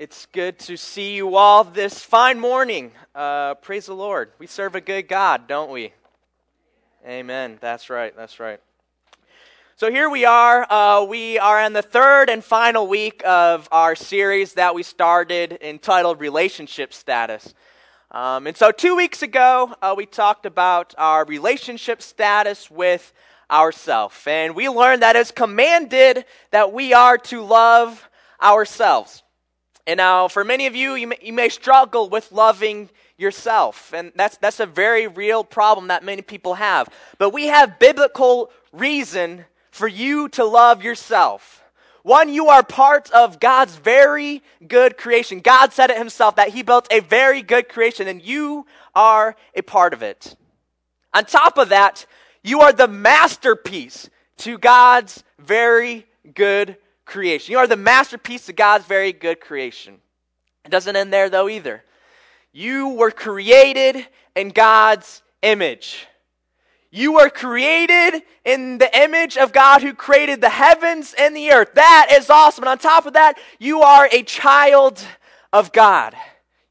It's good to see you all this fine morning. Uh, praise the Lord. We serve a good God, don't we? Amen. That's right. That's right. So here we are. Uh, we are in the third and final week of our series that we started entitled Relationship Status. Um, and so two weeks ago, uh, we talked about our relationship status with ourself. And we learned that it's commanded that we are to love ourselves. And now, for many of you, you may, you may struggle with loving yourself. And that's, that's a very real problem that many people have. But we have biblical reason for you to love yourself. One, you are part of God's very good creation. God said it himself that he built a very good creation, and you are a part of it. On top of that, you are the masterpiece to God's very good creation. You are the masterpiece of God's very good creation. It doesn't end there, though, either. You were created in God's image. You were created in the image of God who created the heavens and the earth. That is awesome. And on top of that, you are a child of God.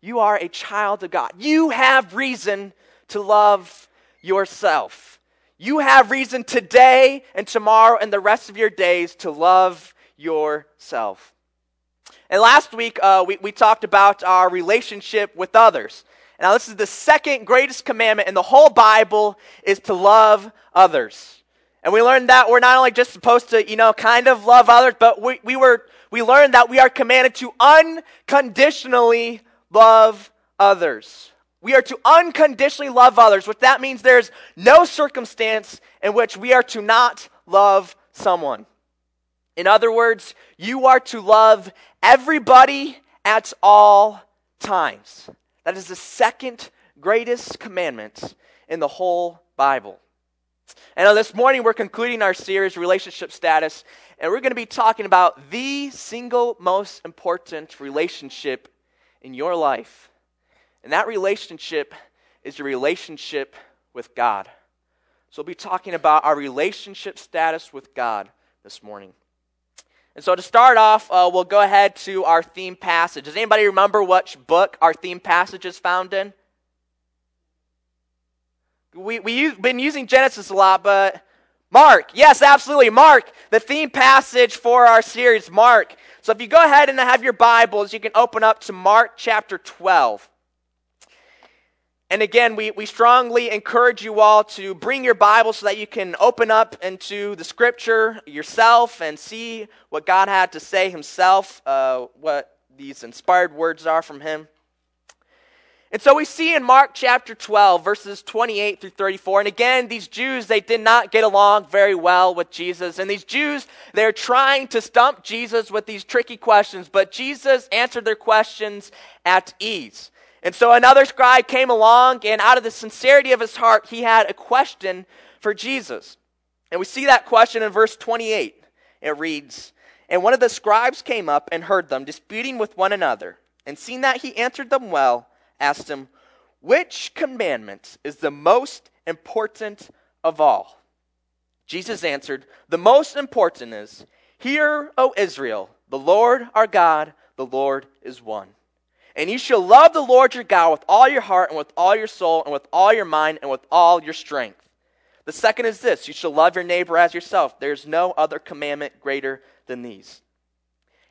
You are a child of God. You have reason to love yourself. You have reason today and tomorrow and the rest of your days to love yourself. And last week, uh, we, we talked about our relationship with others. Now, this is the second greatest commandment in the whole Bible is to love others. And we learned that we're not only just supposed to, you know, kind of love others, but we, we, were, we learned that we are commanded to unconditionally love others. We are to unconditionally love others, which that means there's no circumstance in which we are to not love someone. In other words, you are to love everybody at all times. That is the second greatest commandment in the whole Bible. And this morning we're concluding our series, Relationship Status, and we're going to be talking about the single most important relationship in your life. And that relationship is your relationship with God. So we'll be talking about our relationship status with God this morning. And so to start off, uh, we'll go ahead to our theme passage. Does anybody remember which book our theme passage is found in? We, we've been using Genesis a lot, but Mark. Yes, absolutely. Mark, the theme passage for our series, Mark. So if you go ahead and have your Bibles, you can open up to Mark chapter 12. And again, we, we strongly encourage you all to bring your Bible so that you can open up into the scripture yourself and see what God had to say himself, uh, what these inspired words are from him. And so we see in Mark chapter 12, verses 28 through 34. And again, these Jews, they did not get along very well with Jesus. And these Jews, they're trying to stump Jesus with these tricky questions, but Jesus answered their questions at ease. And so another scribe came along, and out of the sincerity of his heart, he had a question for Jesus. And we see that question in verse 28. It reads And one of the scribes came up and heard them disputing with one another. And seeing that he answered them well, asked him, Which commandment is the most important of all? Jesus answered, The most important is, Hear, O Israel, the Lord our God, the Lord is one. And you shall love the Lord your God with all your heart and with all your soul and with all your mind and with all your strength. The second is this you shall love your neighbor as yourself. There's no other commandment greater than these.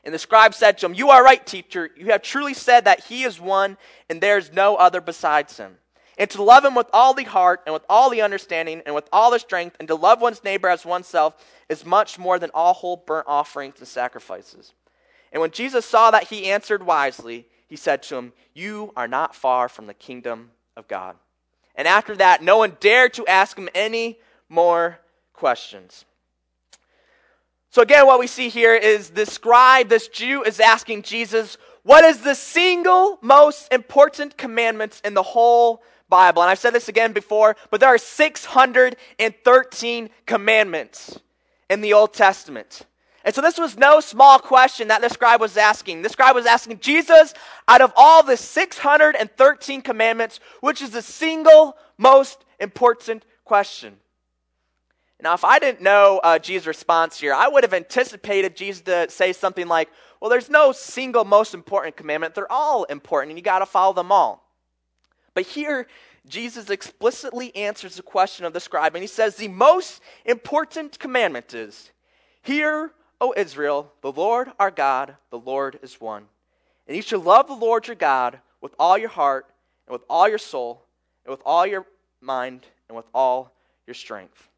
And the scribe said to him, You are right, teacher. You have truly said that he is one and there is no other besides him. And to love him with all the heart and with all the understanding and with all the strength and to love one's neighbor as oneself is much more than all whole burnt offerings and sacrifices. And when Jesus saw that he answered wisely, he said to him, You are not far from the kingdom of God. And after that, no one dared to ask him any more questions. So, again, what we see here is this scribe, this Jew, is asking Jesus, What is the single most important commandment in the whole Bible? And I've said this again before, but there are 613 commandments in the Old Testament. And so this was no small question that the scribe was asking. The scribe was asking Jesus, out of all the 613 commandments, which is the single most important question? Now, if I didn't know uh, Jesus' response here, I would have anticipated Jesus to say something like, well, there's no single most important commandment. They're all important, and you got to follow them all. But here, Jesus explicitly answers the question of the scribe, and he says the most important commandment is Hear, O Israel, the Lord our God, the Lord is one. And you shall love the Lord your God with all your heart, and with all your soul, and with all your mind, and with all your strength.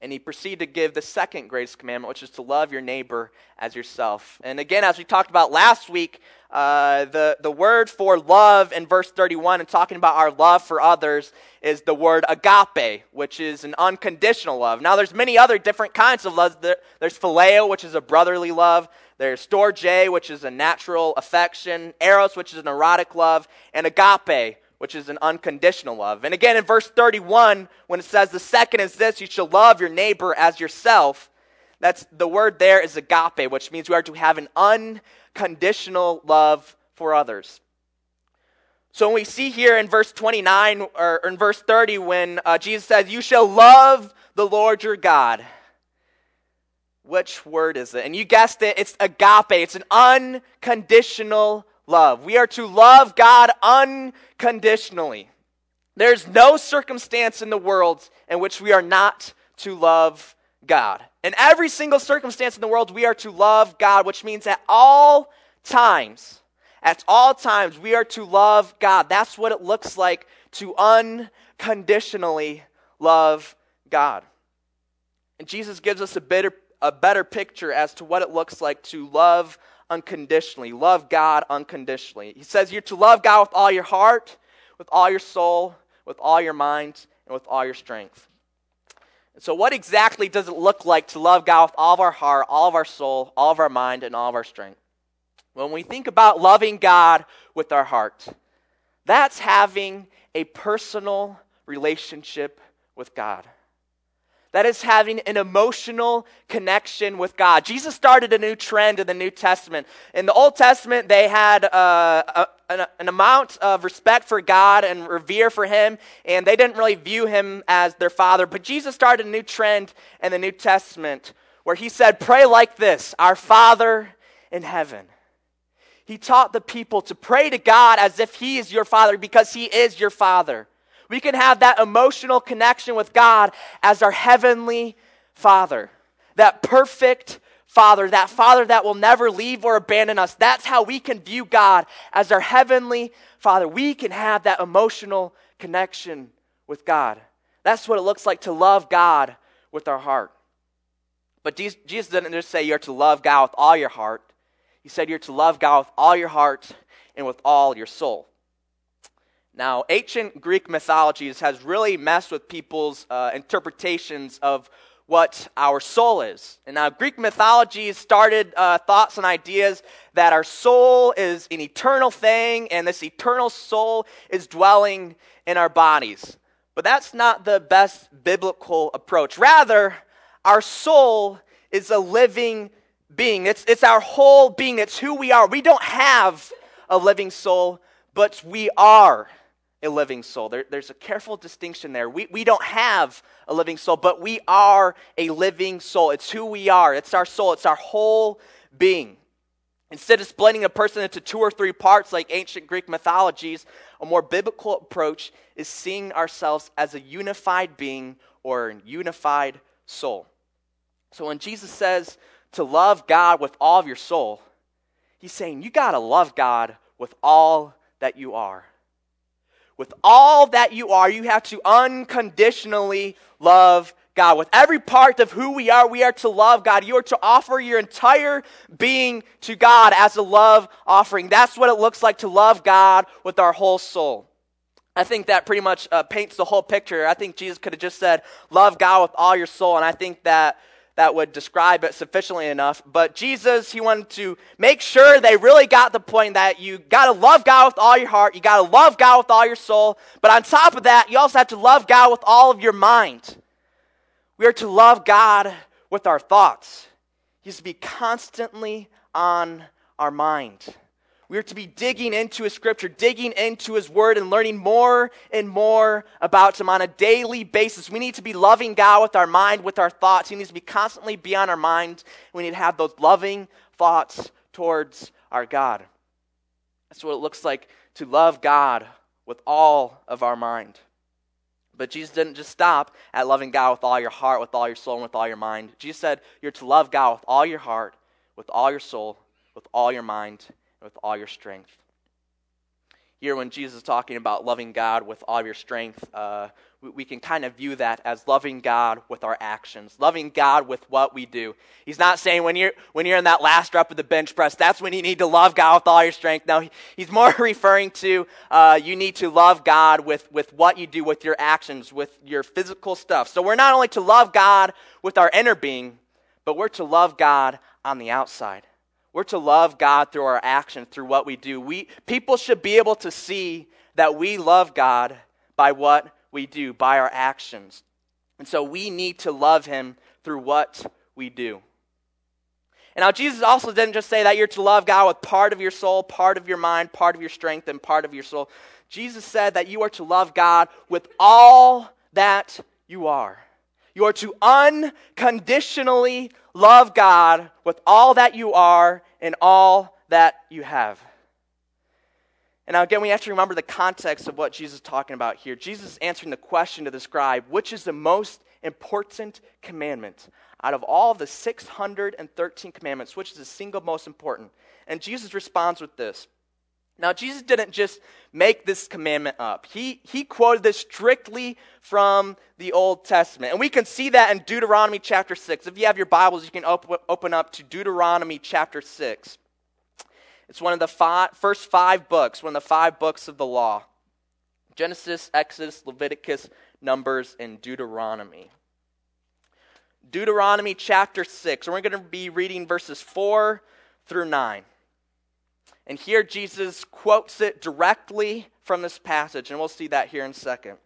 And he proceeded to give the second greatest commandment, which is to love your neighbor as yourself. And again, as we talked about last week, uh, the, the word for love in verse 31 and talking about our love for others is the word agape, which is an unconditional love. Now, there's many other different kinds of love. There's phileo, which is a brotherly love. There's storge, which is a natural affection. Eros, which is an erotic love. And agape, which is an unconditional love. And again, in verse 31, when it says, The second is this, you shall love your neighbor as yourself, that's the word there is agape, which means we are to have an unconditional love for others. So when we see here in verse 29 or in verse 30, when uh, Jesus says, You shall love the Lord your God. Which word is it? And you guessed it, it's agape. It's an unconditional love. We are to love God unconditionally. There's no circumstance in the world in which we are not to love God. In every single circumstance in the world, we are to love God, which means at all times, at all times, we are to love God. That's what it looks like to unconditionally love God. And Jesus gives us a better, a better picture as to what it looks like to love unconditionally. Love God unconditionally. He says you're to love God with all your heart, with all your soul, with all your mind, and with all your strength. And so, what exactly does it look like to love God with all of our heart, all of our soul, all of our mind, and all of our strength? When we think about loving God with our heart, that's having a personal relationship with God. That is having an emotional connection with God. Jesus started a new trend in the New Testament. In the Old Testament, they had uh, a, an, an, amount of respect for God and revere for Him, and they didn't really view Him as their Father. But Jesus started a new trend in the New Testament where He said, Pray like this Our Father in heaven. He taught the people to pray to God as if He is your Father because He is your Father. We can have that emotional connection with God as our heavenly Father, that perfect Father, that Father that will never leave or abandon us. That's how we can view God as our heavenly Father. We can have that emotional connection with God. That's what it looks like to love God with our heart. But Jesus didn't just say you're to love God with all your heart. He said you're to love God with all your heart and with all your soul. Now, ancient Greek mythologies has really messed with people's uh, interpretations of what our soul is. And now, Greek mythology started uh, thoughts and ideas that our soul is an eternal thing, and this eternal soul is dwelling in our bodies. But that's not the best biblical approach. Rather, our soul is a living being, it's, it's our whole being, it's who we are. We don't have a living soul, but we are a living soul. There, there's a careful distinction there. We, we don't have a living soul, but we are a living soul. It's who we are, it's our soul, it's our whole being. Instead of splitting a person into two or three parts like ancient Greek mythologies, a more biblical approach is seeing ourselves as a unified being or a unified soul. So when Jesus says to love God with all of your soul, he's saying you got to love God with all that you are. With all that you are, you have to unconditionally love God. With every part of who we are, we are to love God. You are to offer your entire being to God as a love offering. That's what it looks like to love God with our whole soul. I think that pretty much uh, paints the whole picture. I think Jesus could have just said, Love God with all your soul. And I think that that would describe it sufficiently enough. But Jesus, he wanted to make sure they really got the point that you got to love God with all your heart, you got to love God with all your soul, but on top of that, you also have to love God with all of your mind. We are to love God with our thoughts. He's to be constantly on our mind. We are to be digging into His Scripture, digging into His Word, and learning more and more about Him on a daily basis. We need to be loving God with our mind, with our thoughts. He needs to be constantly be on our mind. We need to have those loving thoughts towards our God. That's what it looks like to love God with all of our mind. But Jesus didn't just stop at loving God with all your heart, with all your soul, and with all your mind. Jesus said you're to love God with all your heart, with all your soul, with all your mind, with all your strength. Here, when Jesus is talking about loving God with all your strength, uh, we, we can kind of view that as loving God with our actions, loving God with what we do. He's not saying when you're, when you're in that last rep of the bench press, that's when you need to love God with all your strength. No, he, he's more referring to uh, you need to love God with, with what you do, with your actions, with your physical stuff. So we're not only to love God with our inner being, but we're to love God on the outside. We're to love God through our actions, through what we do. We, people should be able to see that we love God by what we do, by our actions. And so we need to love Him through what we do. And now, Jesus also didn't just say that you're to love God with part of your soul, part of your mind, part of your strength, and part of your soul. Jesus said that you are to love God with all that you are. You are to unconditionally love God with all that you are and all that you have. And now, again, we have to remember the context of what Jesus is talking about here. Jesus is answering the question to the scribe which is the most important commandment? Out of all the 613 commandments, which is the single most important? And Jesus responds with this. Now, Jesus didn't just make this commandment up. He, he quoted this strictly from the Old Testament. And we can see that in Deuteronomy chapter 6. If you have your Bibles, you can op- open up to Deuteronomy chapter 6. It's one of the five, first five books, one of the five books of the law Genesis, Exodus, Leviticus, Numbers, and Deuteronomy. Deuteronomy chapter 6. And we're going to be reading verses 4 through 9. And here Jesus quotes it directly from this passage, and we'll see that here in a second.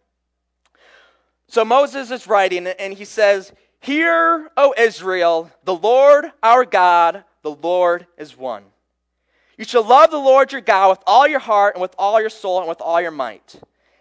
So Moses is writing, and he says, Hear, O Israel, the Lord our God, the Lord is one. You shall love the Lord your God with all your heart, and with all your soul, and with all your might.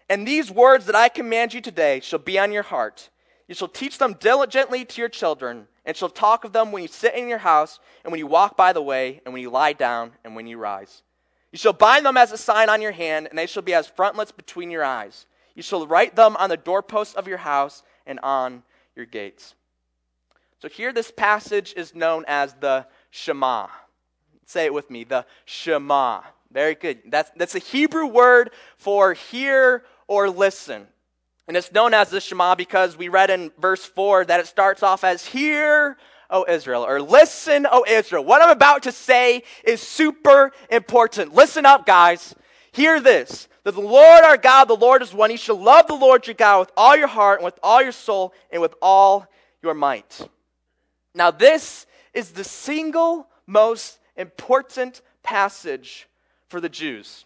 And these words that I command you today shall be on your heart. You shall teach them diligently to your children and shall talk of them when you sit in your house, and when you walk by the way, and when you lie down, and when you rise. You shall bind them as a sign on your hand, and they shall be as frontlets between your eyes. You shall write them on the doorposts of your house and on your gates. So here, this passage is known as the Shema. Say it with me the Shema. Very good. That's, that's a Hebrew word for hear or listen. And it's known as the Shema because we read in verse 4 that it starts off as, Hear, O Israel, or Listen, O Israel. What I'm about to say is super important. Listen up, guys. Hear this that the Lord our God, the Lord is one. You shall love the Lord your God with all your heart, and with all your soul, and with all your might. Now, this is the single most important passage for the Jews.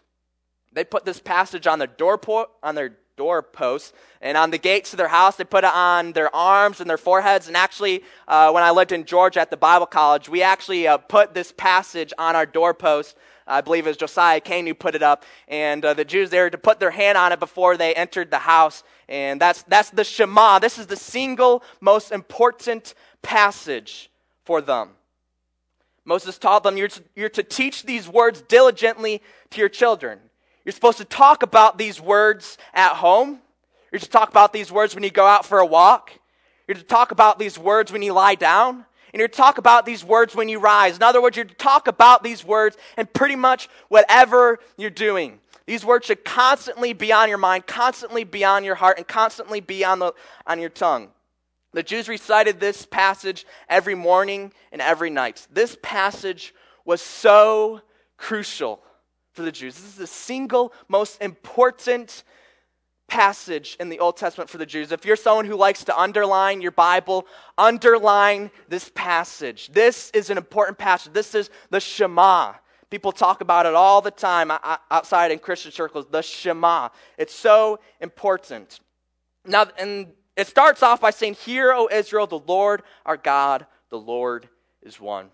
They put this passage on their doorpost, on their doorposts. And on the gates of their house, they put it on their arms and their foreheads. And actually, uh, when I lived in Georgia at the Bible college, we actually uh, put this passage on our doorpost. I believe it was Josiah Kane who put it up. And uh, the Jews there to put their hand on it before they entered the house. And that's, that's the Shema. This is the single most important passage for them. Moses taught them you're to, you're to teach these words diligently to your children. You're supposed to talk about these words at home. You're to talk about these words when you go out for a walk. You're to talk about these words when you lie down. And you're to talk about these words when you rise. In other words, you're to talk about these words and pretty much whatever you're doing. These words should constantly be on your mind, constantly be on your heart, and constantly be on, the, on your tongue. The Jews recited this passage every morning and every night. This passage was so crucial for the Jews. This is the single most important passage in the Old Testament for the Jews. If you're someone who likes to underline your Bible, underline this passage. This is an important passage. This is the Shema. People talk about it all the time outside in Christian circles, the Shema. It's so important. Now, and it starts off by saying, Hear, O Israel, the Lord our God, the Lord is one.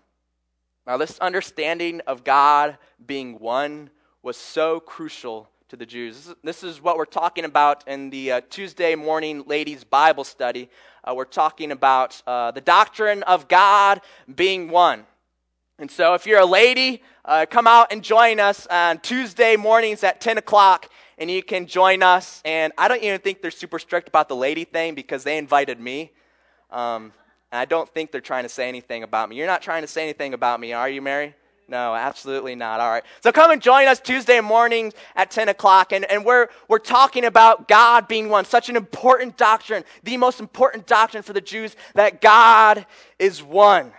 Now, this understanding of God being one was so crucial to the Jews. This is, what we're talking about in the uh, Tuesday morning ladies' Bible study. Uh, we're talking about uh, the doctrine of God being one. And so, if you're a lady, uh, come out and join us on Tuesday mornings at 10 o'clock, and you can join us. And I don't even think they're super strict about the lady thing because they invited me. Um, and I don't think they're trying to say anything about me. You're not trying to say anything about me, are you, Mary? No, absolutely not. All right. So come and join us Tuesday morning at 10 o'clock. And, and we're, we're talking about God being one. Such an important doctrine, the most important doctrine for the Jews, that God is one.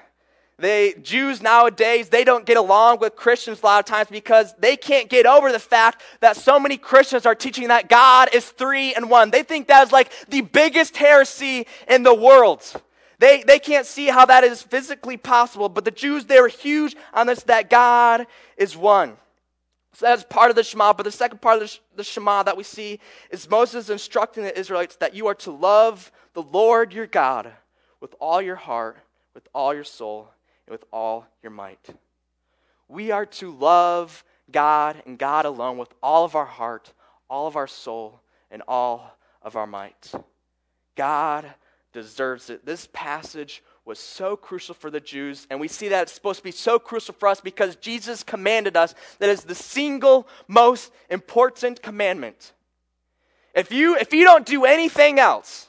The Jews nowadays, they don't get along with Christians a lot of times because they can't get over the fact that so many Christians are teaching that God is three and one. They think that is like the biggest heresy in the world. They, they can't see how that is physically possible, but the Jews, they were huge on this that God is one. So that's part of the Shema. But the second part of the Shema that we see is Moses instructing the Israelites that you are to love the Lord your God with all your heart, with all your soul, and with all your might. We are to love God and God alone with all of our heart, all of our soul, and all of our might. God deserves it. This passage was so crucial for the Jews, and we see that it's supposed to be so crucial for us because Jesus commanded us that is the single most important commandment. If you if you don't do anything else,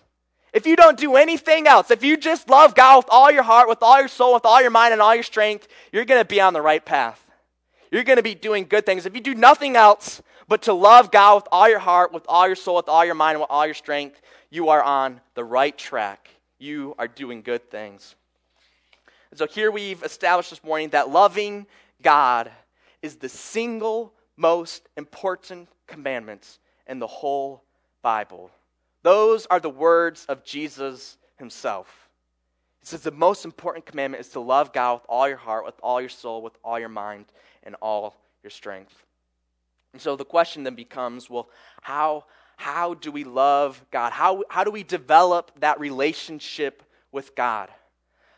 if you don't do anything else, if you just love God with all your heart, with all your soul, with all your mind and all your strength, you're going to be on the right path. You're going to be doing good things. If you do nothing else but to love God with all your heart, with all your soul, with all your mind, and with all your strength, you are on the right track. You are doing good things. And so here we've established this morning that loving God is the single most important commandment in the whole Bible. Those are the words of Jesus himself. He says the most important commandment is to love God with all your heart, with all your soul, with all your mind, and all your strength. And so the question then becomes well, how, how do we love God? How, how do we develop that relationship with God?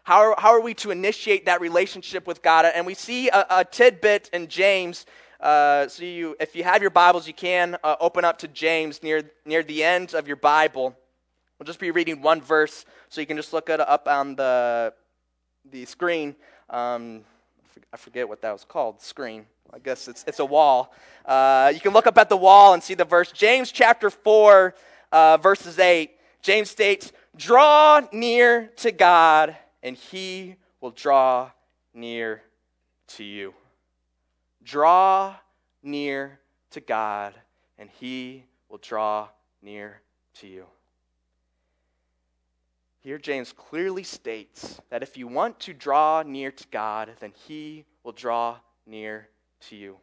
How are, how are we to initiate that relationship with God? And we see a, a tidbit in James. Uh, so you, if you have your Bibles, you can uh, open up to James near, near the end of your Bible. We'll just be reading one verse, so you can just look it up on the, the screen. Um, I forget what that was called, screen. I guess it's, it's a wall. Uh, you can look up at the wall and see the verse. James chapter 4, uh, verses 8. James states, Draw near to God, and he will draw near to you. Draw near to God, and he will draw near to you. Here, James clearly states that if you want to draw near to God, then he will draw near to you.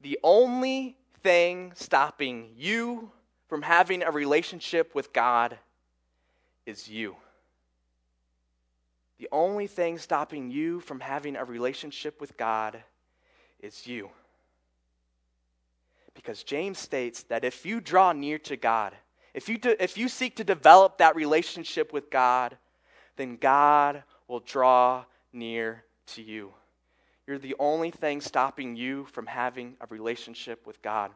The only thing stopping you from having a relationship with God is you. The only thing stopping you from having a relationship with God is you. Because James states that if you draw near to God, if you, if you seek to develop that relationship with God, then God will draw near to you. You're the only thing stopping you from having a relationship with God.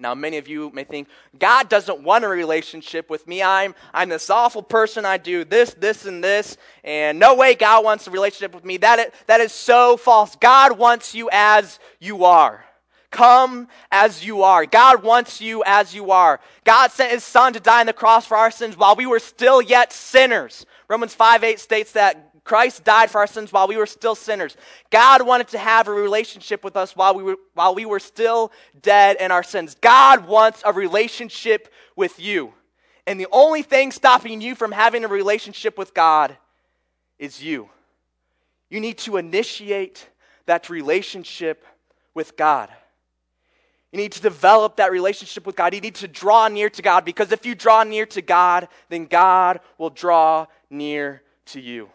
Now, many of you may think, God doesn't want a relationship with me. I'm, I'm this awful person. I do this, this, and this. And no way God wants a relationship with me. That is, that is so false. God wants you as you are. Come as you are. God wants you as you are. God sent his son to die on the cross for our sins while we were still yet sinners. Romans 5 8 states that Christ died for our sins while we were still sinners. God wanted to have a relationship with us while we were, while we were still dead in our sins. God wants a relationship with you. And the only thing stopping you from having a relationship with God is you. You need to initiate that relationship with God. You need to develop that relationship with God. You need to draw near to God because if you draw near to God, then God will draw near to you.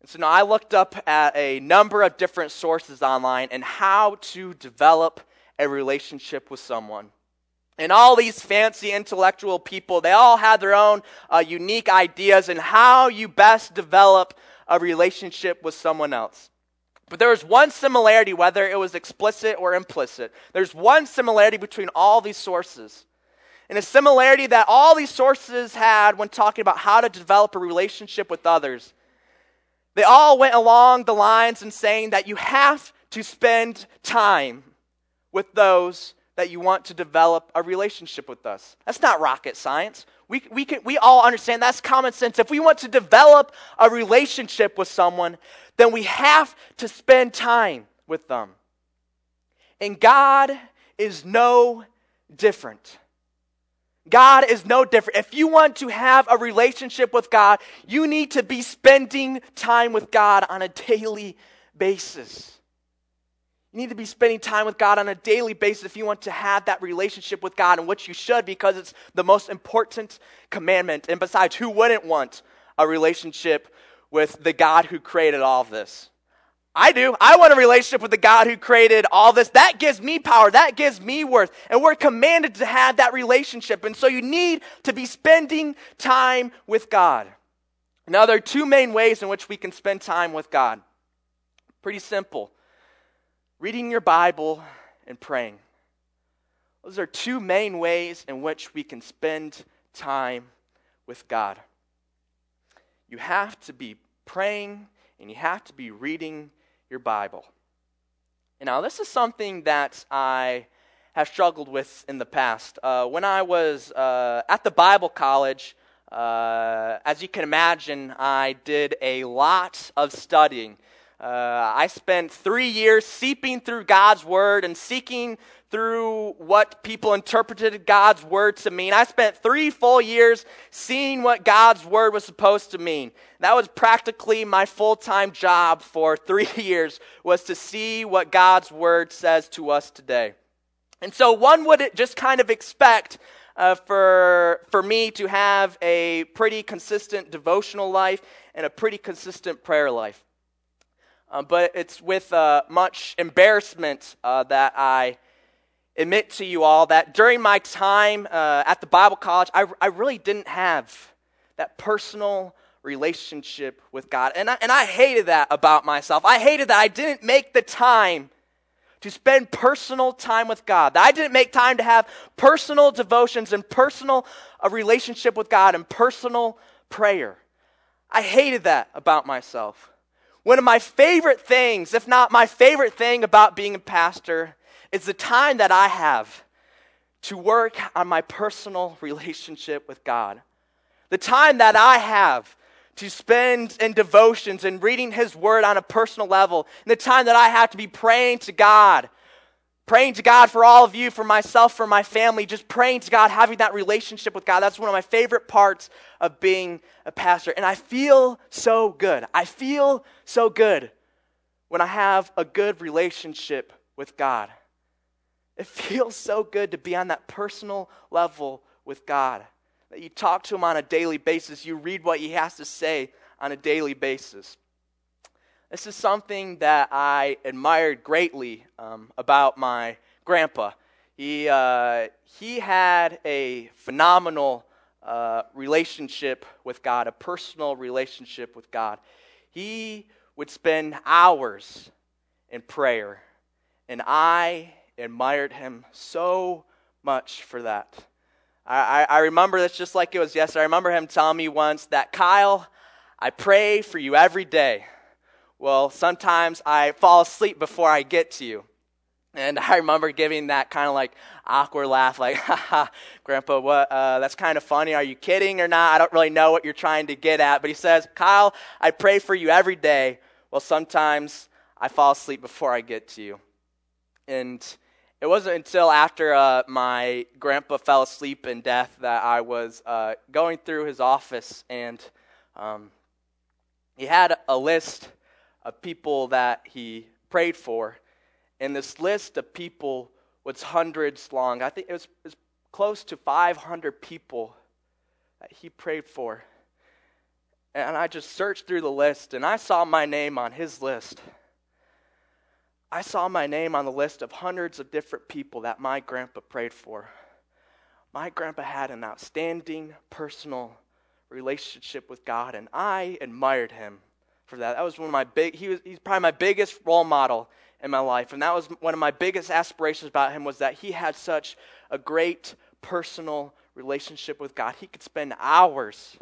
And so now I looked up at a number of different sources online and how to develop a relationship with someone. And all these fancy intellectual people, they all had their own uh, unique ideas and how you best develop a relationship with someone else. But there was one similarity, whether it was explicit or implicit. There's one similarity between all these sources. And a similarity that all these sources had when talking about how to develop a relationship with others. They all went along the lines in saying that you have to spend time with those that you want to develop a relationship with us. That's not rocket science. We, we, can, we all understand that's common sense. If we want to develop a relationship with someone, then we have to spend time with them. And God is no different. God is no different. If you want to have a relationship with God, you need to be spending time with God on a daily basis. You need to be spending time with God on a daily basis if you want to have that relationship with God, and which you should because it's the most important commandment. And besides, who wouldn't want a relationship with the God who created all of this. I do. I want a relationship with the God who created all this. That gives me power. That gives me worth. And we're commanded to have that relationship. And so you need to be spending time with God. Now, there are two main ways in which we can spend time with God. Pretty simple reading your Bible and praying. Those are two main ways in which we can spend time with God. You have to be praying and you have to be reading your Bible. Now, this is something that I have struggled with in the past. Uh, when I was uh, at the Bible college, uh, as you can imagine, I did a lot of studying. Uh, I spent three years seeping through God's Word and seeking through what people interpreted God's word to mean. I spent three full years seeing what God's word was supposed to mean. That was practically my full-time job for three years was to see what God's word says to us today. And so one would just kind of expect uh, for, for me to have a pretty consistent devotional life and a pretty consistent prayer life. Uh, but it's with uh, much embarrassment uh, that I admit to you all that during my time uh, at the Bible college, I, I really didn't have that personal relationship with God. And I, and I hated that about myself. I hated that I didn't make the time to spend personal time with God. That I didn't make time to have personal devotions and personal a relationship with God and personal prayer. I hated that about myself. One of my favorite things, if not my favorite thing about being a pastor, is the time that I have to work on my personal relationship with God. The time that I have to spend in devotions and reading His Word on a personal level. And the time that I have to be praying to God. Praying to God for all of you, for myself, for my family, just praying to God, having that relationship with God. That's one of my favorite parts of being a pastor. And I feel so good. I feel so good when I have a good relationship with God. It feels so good to be on that personal level with God. That you talk to Him on a daily basis, you read what He has to say on a daily basis. This is something that I admired greatly um, about my grandpa. He, uh, he had a phenomenal uh, relationship with God, a personal relationship with God. He would spend hours in prayer, and I admired him so much for that. I, I, I remember this just like it was yesterday. I remember him telling me once that, Kyle, I pray for you every day. Well, sometimes I fall asleep before I get to you. And I remember giving that kind of like awkward laugh, like, haha, Grandpa, what, uh, that's kind of funny. Are you kidding or not? I don't really know what you're trying to get at. But he says, Kyle, I pray for you every day. Well, sometimes I fall asleep before I get to you. And it wasn't until after uh, my grandpa fell asleep in death that I was uh, going through his office, and um, he had a list of people that he prayed for. And this list of people was hundreds long. I think it was, it was close to 500 people that he prayed for. And I just searched through the list, and I saw my name on his list. I saw my name on the list of hundreds of different people that my grandpa prayed for. My grandpa had an outstanding personal relationship with God, and I admired him for that. That was one of my big, he was, he's probably my biggest role model in my life. And that was one of my biggest aspirations about him was that he had such a great personal relationship with God. He could spend hours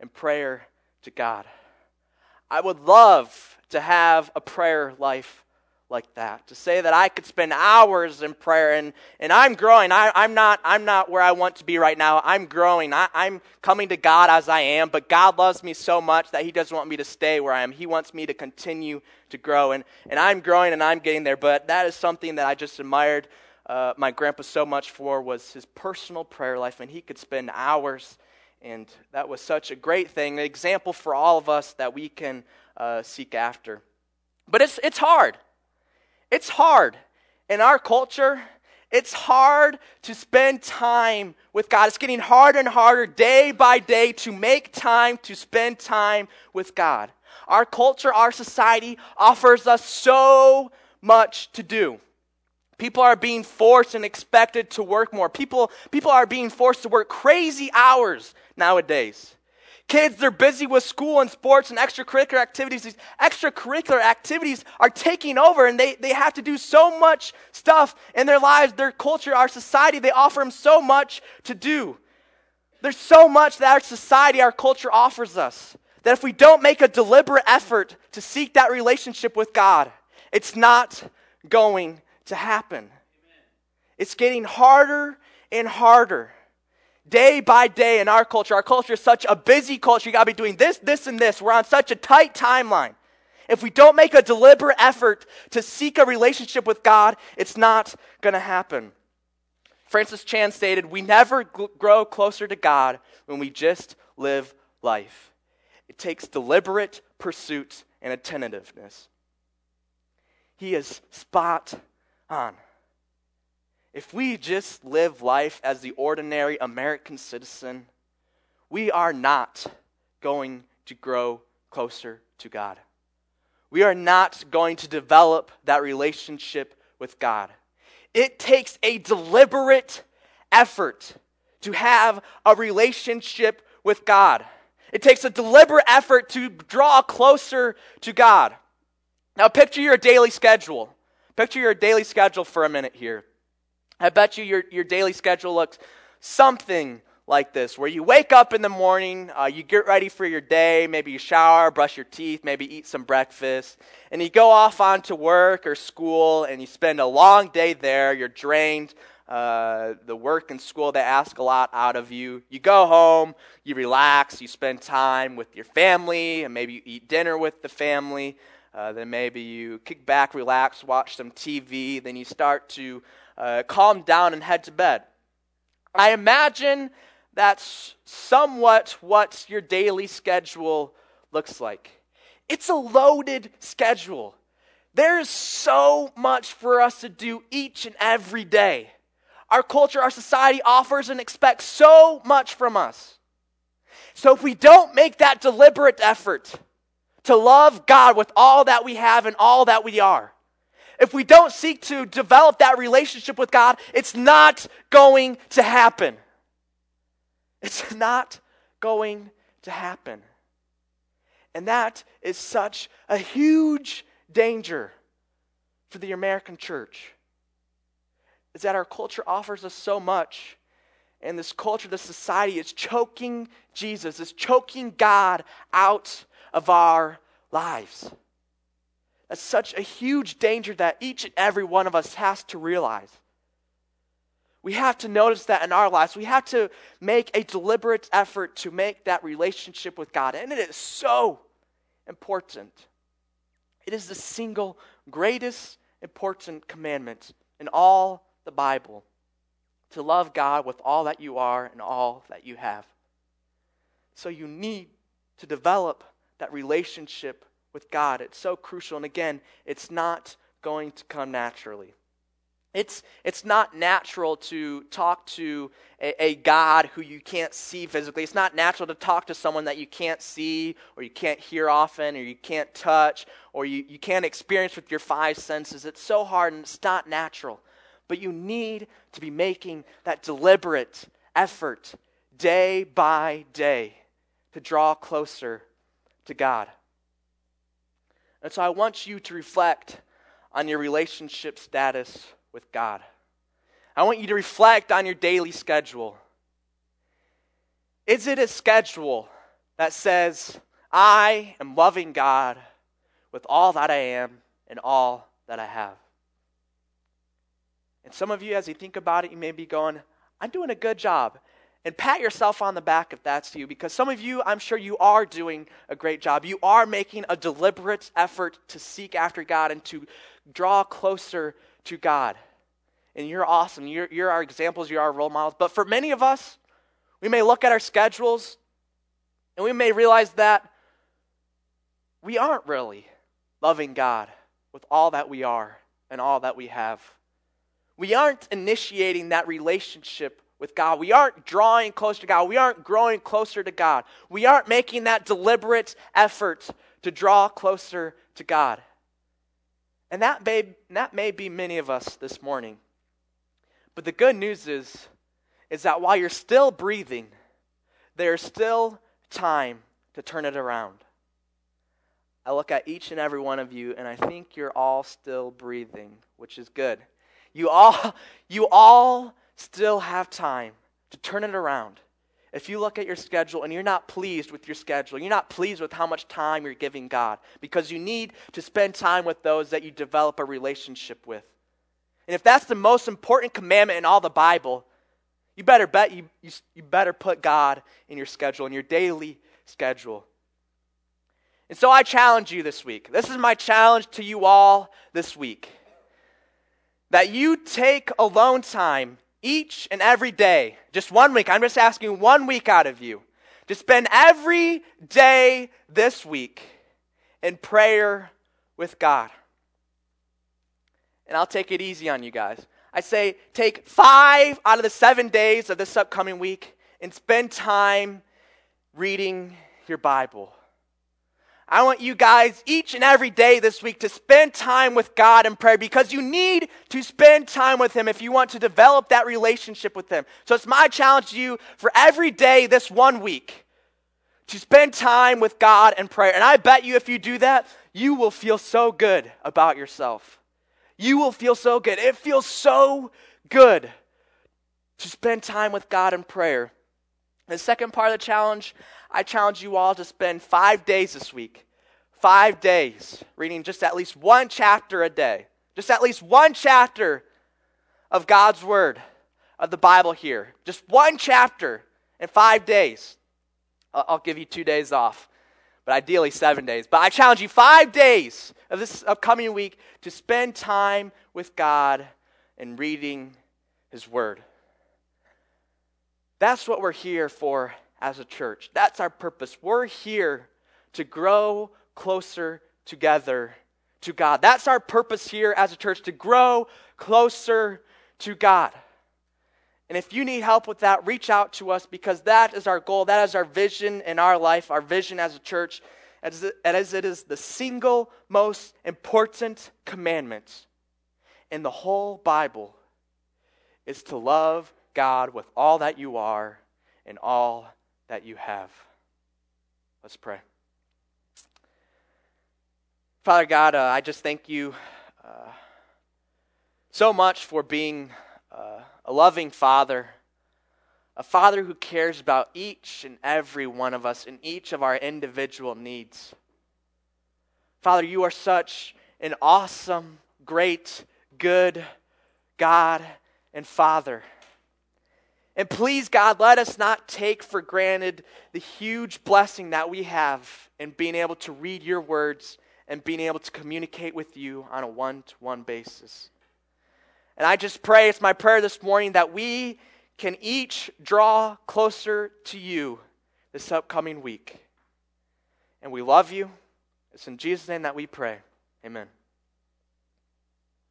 in prayer to God. I would love to have a prayer life like that. To say that I could spend hours in prayer and, and I'm growing. I, I'm, not, I'm not where I want to be right now. I'm growing. I, I'm coming to God as I am, but God loves me so much that He doesn't want me to stay where I am. He wants me to continue to grow. And, and I'm growing and I'm getting there, but that is something that I just admired uh, my grandpa so much for was his personal prayer life, and he could spend hours and that was such a great thing, an example for all of us that we can uh, seek after. But it's, it's hard. It's hard. In our culture, it's hard to spend time with God. It's getting harder and harder day by day to make time to spend time with God. Our culture, our society offers us so much to do. People are being forced and expected to work more. People, people are being forced to work crazy hours nowadays. Kids, they're busy with school and sports and extracurricular activities. These extracurricular activities are taking over and they, they have to do so much stuff in their lives, their culture, our society. They offer them so much to do. There's so much that our society, our culture offers us that if we don't make a deliberate effort to seek that relationship with God, it's not going to happen. It's getting harder and harder day by day in our culture. Our culture is such a busy culture. You got to be doing this, this, and this. We're on such a tight timeline. If we don't make a deliberate effort to seek a relationship with God, it's not going to happen. Francis Chan stated, We never grow closer to God when we just live life. It takes deliberate pursuit and attentiveness. He is spot on. If we just live life as the ordinary American citizen, we are not going to grow closer to God. We are not going to develop that relationship with God. It takes a deliberate effort to have a relationship with God. It takes a deliberate effort to draw closer to God. Now, picture your daily schedule. Picture your daily schedule for a minute here. I bet you your, your daily schedule looks something like this where you wake up in the morning, uh, you get ready for your day, maybe you shower, brush your teeth, maybe eat some breakfast, and you go off onto work or school and you spend a long day there. You're drained. Uh, the work and school, they ask a lot out of you. You go home, you relax, you spend time with your family, and maybe you eat dinner with the family. Uh, then maybe you kick back, relax, watch some TV. Then you start to uh, calm down and head to bed. I imagine that's somewhat what your daily schedule looks like. It's a loaded schedule. There's so much for us to do each and every day. Our culture, our society offers and expects so much from us. So if we don't make that deliberate effort to love God with all that we have and all that we are, if we don't seek to develop that relationship with God, it's not going to happen. It's not going to happen. And that is such a huge danger for the American church. Is that our culture offers us so much, and this culture, this society is choking Jesus, is choking God out of our lives. That's such a huge danger that each and every one of us has to realize. We have to notice that in our lives. We have to make a deliberate effort to make that relationship with God. And it is so important. It is the single greatest important commandment in all the Bible to love God with all that you are and all that you have. So you need to develop that relationship with God. It's so crucial. And again, it's not going to come naturally. It's, it's not natural to talk to a, a, God who you can't see physically. It's not natural to talk to someone that you can't see or you can't hear often or you can't touch or you, you can't experience with your five senses. It's so hard and it's not natural. But you need to be making that deliberate effort day by day to draw closer to God. And so I want you to reflect on your relationship status with God. I want you to reflect on your daily schedule. Is it a schedule that says, I am loving God with all that I am and all that I have? And some of you, as you think about it, you may be going, I'm doing a good job. And pat yourself on the back if that's you, because some of you, I'm sure you are doing a great job. You are making a deliberate effort to seek after God and to draw closer to God. And you're awesome. You're, you're our examples, you're our role models. But for many of us, we may look at our schedules and we may realize that we aren't really loving God with all that we are and all that we have. We aren't initiating that relationship with God. We aren't drawing closer to God. We aren't growing closer to God. We aren't making that deliberate effort to draw closer to God. And that may, that may be many of us this morning. But the good news is, is that while you're still breathing, there's still time to turn it around. I look at each and every one of you, and I think you're all still breathing, which is good. You all, you all still have time to turn it around. If you look at your schedule and you're not pleased with your schedule, you're not pleased with how much time you're giving God, because you need to spend time with those that you develop a relationship with. And if that's the most important commandment in all the Bible, you better bet you, you, you better put God in your schedule, in your daily schedule. And so I challenge you this week. This is my challenge to you all this week that you take alone time each and every day, just one week. I'm just asking one week out of you to spend every day this week in prayer with God. And I'll take it easy on you guys. I say take five out of the seven days of this upcoming week and spend time reading your Bible. I want you guys each and every day this week to spend time with God in prayer because you need to spend time with Him if you want to develop that relationship with Him. So it's my challenge to you for every day this one week to spend time with God in prayer. And I bet you if you do that, you will feel so good about yourself. You will feel so good. It feels so good to spend time with God in prayer. The second part of the challenge, I challenge you all to spend five days this week, five days, reading just at least one chapter a day, just at least one chapter of God's Word, of the Bible here. Just one chapter in five days. I'll give you two days off, but ideally seven days. But I challenge you five days of this upcoming week to spend time with God and reading His Word. That's what we're here for as a church. That's our purpose. We're here to grow closer together to God. That's our purpose here as a church to grow closer to God. And if you need help with that, reach out to us because that is our goal. That is our vision in our life, our vision as a church, as it is the single most important commandment in the whole Bible is to love God with all that you are and all that you have. Let's pray. Father God, uh, I just thank you uh, so much for being uh, a loving Father, a Father who cares about each and every one of us and each of our individual needs. Father, you are such an awesome, great, good God and Father. And please, God, let us not take for granted the huge blessing that we have in being able to read your words and being able to communicate with you on a one to one basis. And I just pray, it's my prayer this morning that we can each draw closer to you this upcoming week. And we love you. It's in Jesus' name that we pray. Amen.